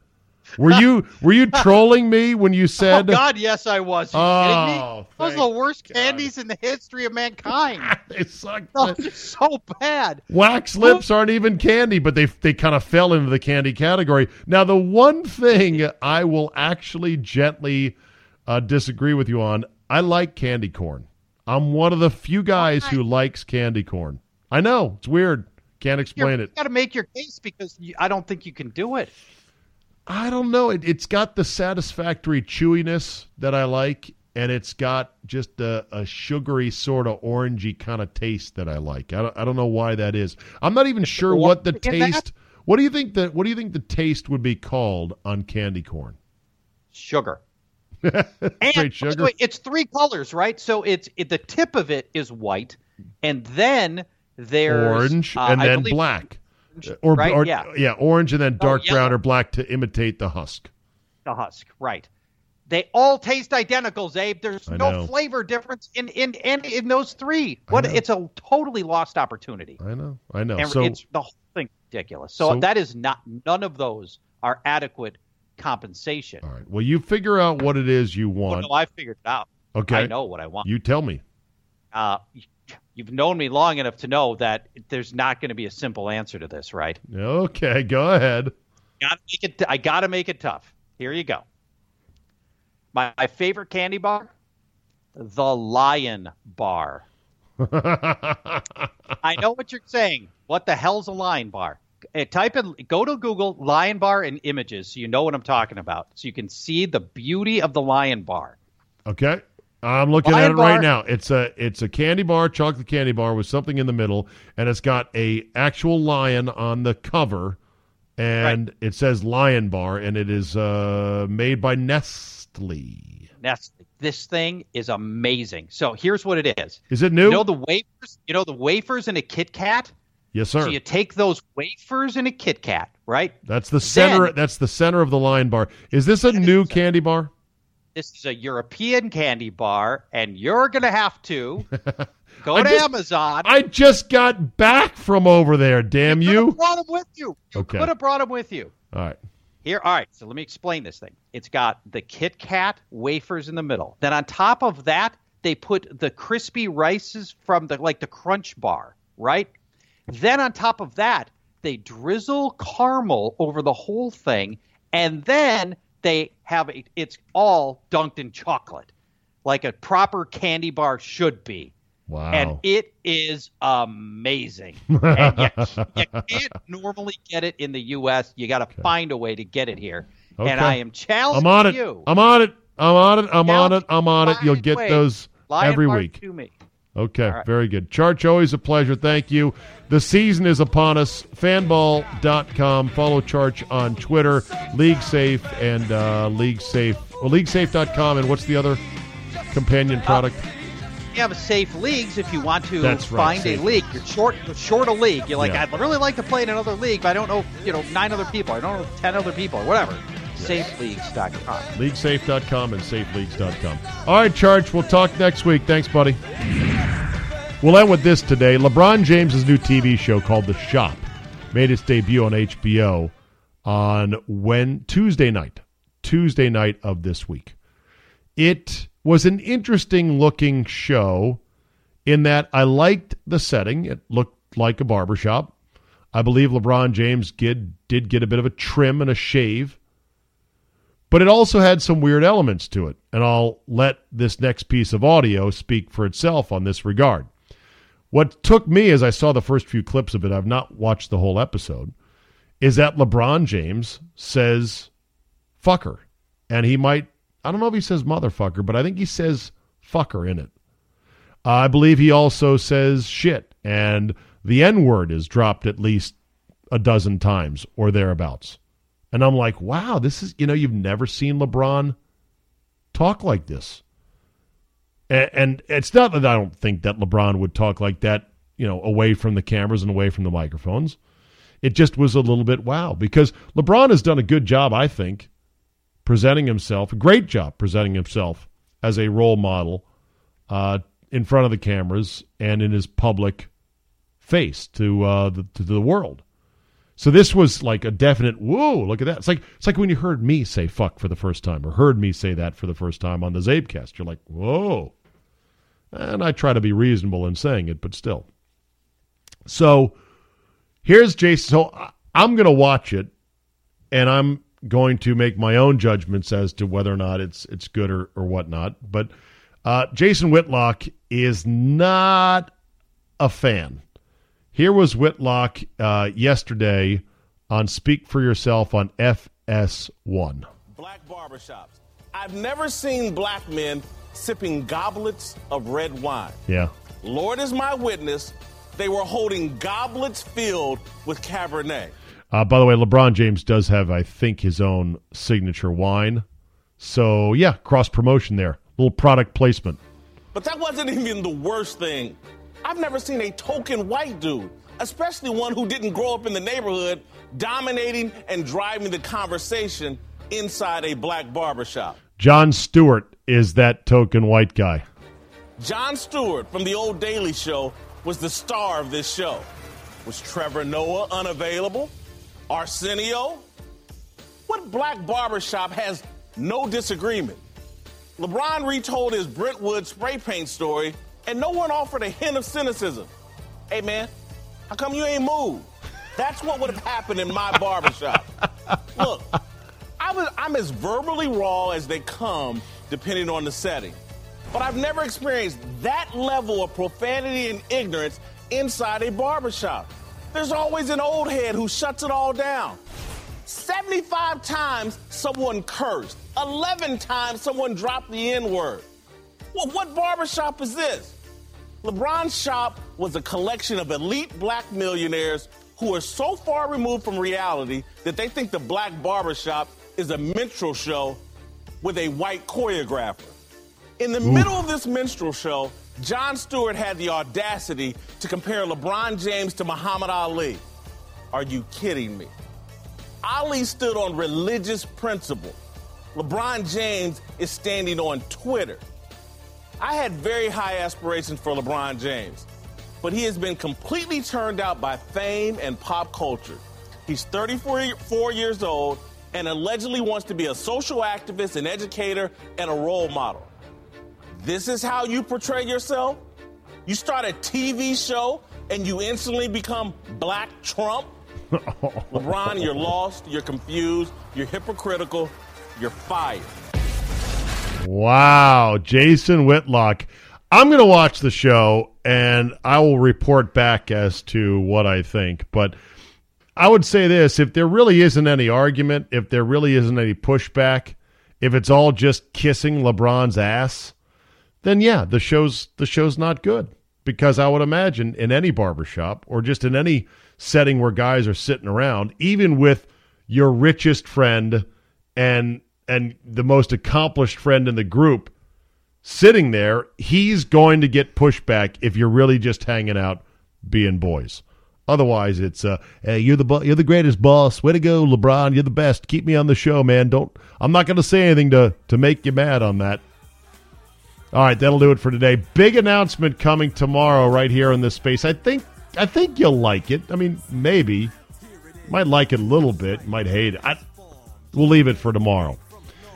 Were you were you trolling me when you said? Oh said God, yes, I was. Are you kidding me? Oh, Those are the worst God. candies in the history of mankind. they suck? Oh, they're so bad. Wax lips aren't even candy, but they they kind of fell into the candy category. Now, the one thing I will actually gently uh, disagree with you on, I like candy corn. I'm one of the few guys who likes candy corn. I know it's weird. Can't explain You it. got to make your case because you, I don't think you can do it. I don't know. It, it's got the satisfactory chewiness that I like, and it's got just a, a sugary sort of orangey kind of taste that I like. I don't, I don't know why that is. I'm not even sure what the taste. What do you think that? What do you think the taste would be called on candy corn? Sugar. And Straight sugar. way, it's three colors, right? So it's it, the tip of it is white, and then there's Orange uh, and I then believe- black, or, right? or Yeah. orange and then dark yellow. brown or black to imitate the husk. the husk, right? They all taste identical, Zabe. There's I no know. flavor difference in in in, in those three. What? It's a totally lost opportunity, I know. I know. and so it's the whole thing ridiculous. So, So- that is not. None of those are adequate compensation. all right. Well, you figure out what it is you Oh, want. no, I figured it out. okay. I know what I want. You tell me. Uh, you've known me long enough to know that there's not going to be a simple answer to this, right? Okay. Go ahead. Gotta make it. I got to make it tough. Here you go. My, my favorite candy bar, the Lion Bar. I know what you're saying. What the hell's a Lion Bar? Uh, type in, go to Google Lion Bar and images, so you know what I'm talking about, so you can see the beauty of the Lion Bar. Okay. I'm looking Lion at it right now. It's a it's a candy bar, chocolate candy bar with something in the middle, and it's got a actual lion on the cover, and it says Lion Bar, and it is uh, made by Nestle. That's this thing is amazing. So here's what it is. Is it new? You know the wafers. You know the wafers in a Kit Kat. yes, sir. So you take those wafers in a Kit Kat, right? that's the center. Then- that's the center of the Lion Bar. Is this a new candy bar? This is a European candy bar, and you're gonna have to go I to just- Amazon. I just got back from over there. Damn you you! could have brought them with you. You Okay. could have brought them with you. All right. Here, all right. So let me explain this thing. It's got the Kit Kat wafers in the middle. Then on top of that, they put the crispy rices from the like the Crunch Bar, right? Then on top of that, they drizzle caramel over the whole thing, and then they have it. It's all dunked in chocolate, like a proper candy bar should be. Wow. And it is amazing. and you, you can't normally get it in the U.S. You got to find a way to get it here. Okay. And I am challenging I'm on it. you. I'm on it. I'm on it. I'm on it. I'm on it. You'll get those every week. To me. Okay, right. very good. Charch, always a pleasure. Thank you. The season is upon us. Fanball.com. Follow Charch on Twitter, League Safe, and uh, League Safe. Well, LeagueSafe.com. And what's the other companion product? You have a safe leagues if you want to right, find safe. a league. You're short, you're short a league. You're like, Yeah. I'd really like to play in another league, but I don't know, you know, nine other people. I don't know ten other people or whatever. SafeLeagues.com. LeagueSafe.com and SafeLeagues.com. All right, Charch. We'll talk next week. Thanks, buddy. We'll end with this today. LeBron James' new TV show called The Shop made its debut on HBO on when Tuesday night. Tuesday night of this week. It was an interesting looking show in that I liked the setting. It looked like a barbershop. I believe LeBron James did, did get a bit of a trim and a shave but it also had some weird elements to it. And I'll let this next piece of audio speak for itself on this regard. What took me as I saw the first few clips of it, I've not watched the whole episode, is that LeBron James says fucker. And he might, I don't know if he says motherfucker, but I think he says fucker in it. I believe he also says shit. And the N word is dropped at least a dozen times or thereabouts. And I'm like, wow, this is, you know, you've never seen LeBron talk like this. And, and it's not that I don't think that LeBron would talk like that, you know, away from the cameras and away from the microphones. It just was a little bit wow because LeBron has done a good job, I think, presenting himself, a great job presenting himself as a role model uh, in front of the cameras and in his public face to uh, the, to the world. So this was like a definite whoa, look at that. It's like it's like when you heard me say fuck for the first time or heard me say that for the first time on the Zabecast. You're like, whoa. And I try to be reasonable in saying it, but still. So here's Jason. So I'm to watch it, and I'm going to make my own judgments as to whether or not it's it's good or, or whatnot. But uh, Jason Whitlock is not a fan. Here was Whitlock uh, yesterday on Speak for Yourself on FS1. Black barbershops. I've never seen black men sipping goblets of red wine. Yeah. Lord is my witness, they were holding goblets filled with Cabernet. Uh, by the way, LeBron James does have, I think, his own signature wine. So, yeah, cross promotion there. Little product placement. But that wasn't even the worst thing. I've never seen a token white dude, especially one who didn't grow up in the neighborhood, dominating and driving the conversation inside a black barbershop. Jon Stewart is that token white guy. Jon Stewart from the old Daily Show was the star of this show. Was Trevor Noah unavailable? Arsenio? What black barbershop has no disagreement? LeBron retold his Brentwood spray paint story, and no one offered a hint of cynicism. Hey, man, how come you ain't moved? That's what would have happened in my barbershop. Look, I was, I'm as verbally raw as they come, depending on the setting. But I've never experienced that level of profanity and ignorance inside a barbershop. There's always an old head who shuts it all down. 75 times someone cursed, 11 times someone dropped the N word. Well, what barbershop is this? LeBron's shop was a collection of elite black millionaires who are so far removed from reality that they think the black barbershop is a minstrel show with a white choreographer. In the Ooh. middle of this minstrel show, Jon Stewart had the audacity to compare LeBron James to Muhammad Ali. Are you kidding me? Ali stood on religious principle. LeBron James is standing on Twitter. I had very high aspirations for LeBron James, but he has been completely turned out by fame and pop culture. He's 34 years old and allegedly wants to be a social activist, an educator, and a role model. This is how you portray yourself? You start a TV show and you instantly become Black Trump? LeBron, you're lost, you're confused, you're hypocritical, you're fired. Wow, Jason Whitlock. I'm going to watch the show and I will report back as to what I think. But I would say this if there really isn't any argument, if there really isn't any pushback, if it's all just kissing LeBron's ass, then yeah, the show's the show's not good because I would imagine in any barbershop or just in any setting where guys are sitting around, even with your richest friend and and the most accomplished friend in the group sitting there, he's going to get pushback if you're really just hanging out being boys. Otherwise, it's uh, hey, you're the you're the greatest boss. Way to go, LeBron. You're the best. Keep me on the show, man. Don't. I'm not going to say anything to to make you mad on that. All right, that'll do it for today. Big announcement coming tomorrow right here in this space. I think I think you'll like it. I mean, maybe. Might like it a little bit, might hate it. I, we'll leave it for tomorrow.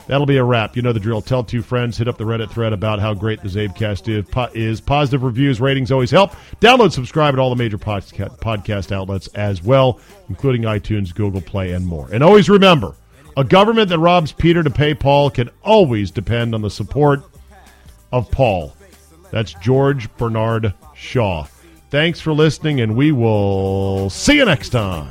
That'll be a wrap. You know the drill. Tell two friends. Hit up the Reddit thread about how great the Zabecast is. Positive reviews, ratings always help. Download, subscribe at all the major podcast, podcast outlets as well, including iTunes, Google Play, and more. And always remember, a government that robs Peter to pay Paul can always depend on the support of Paul. That's George Bernard Shaw. Thanks for listening, and we will see you next time.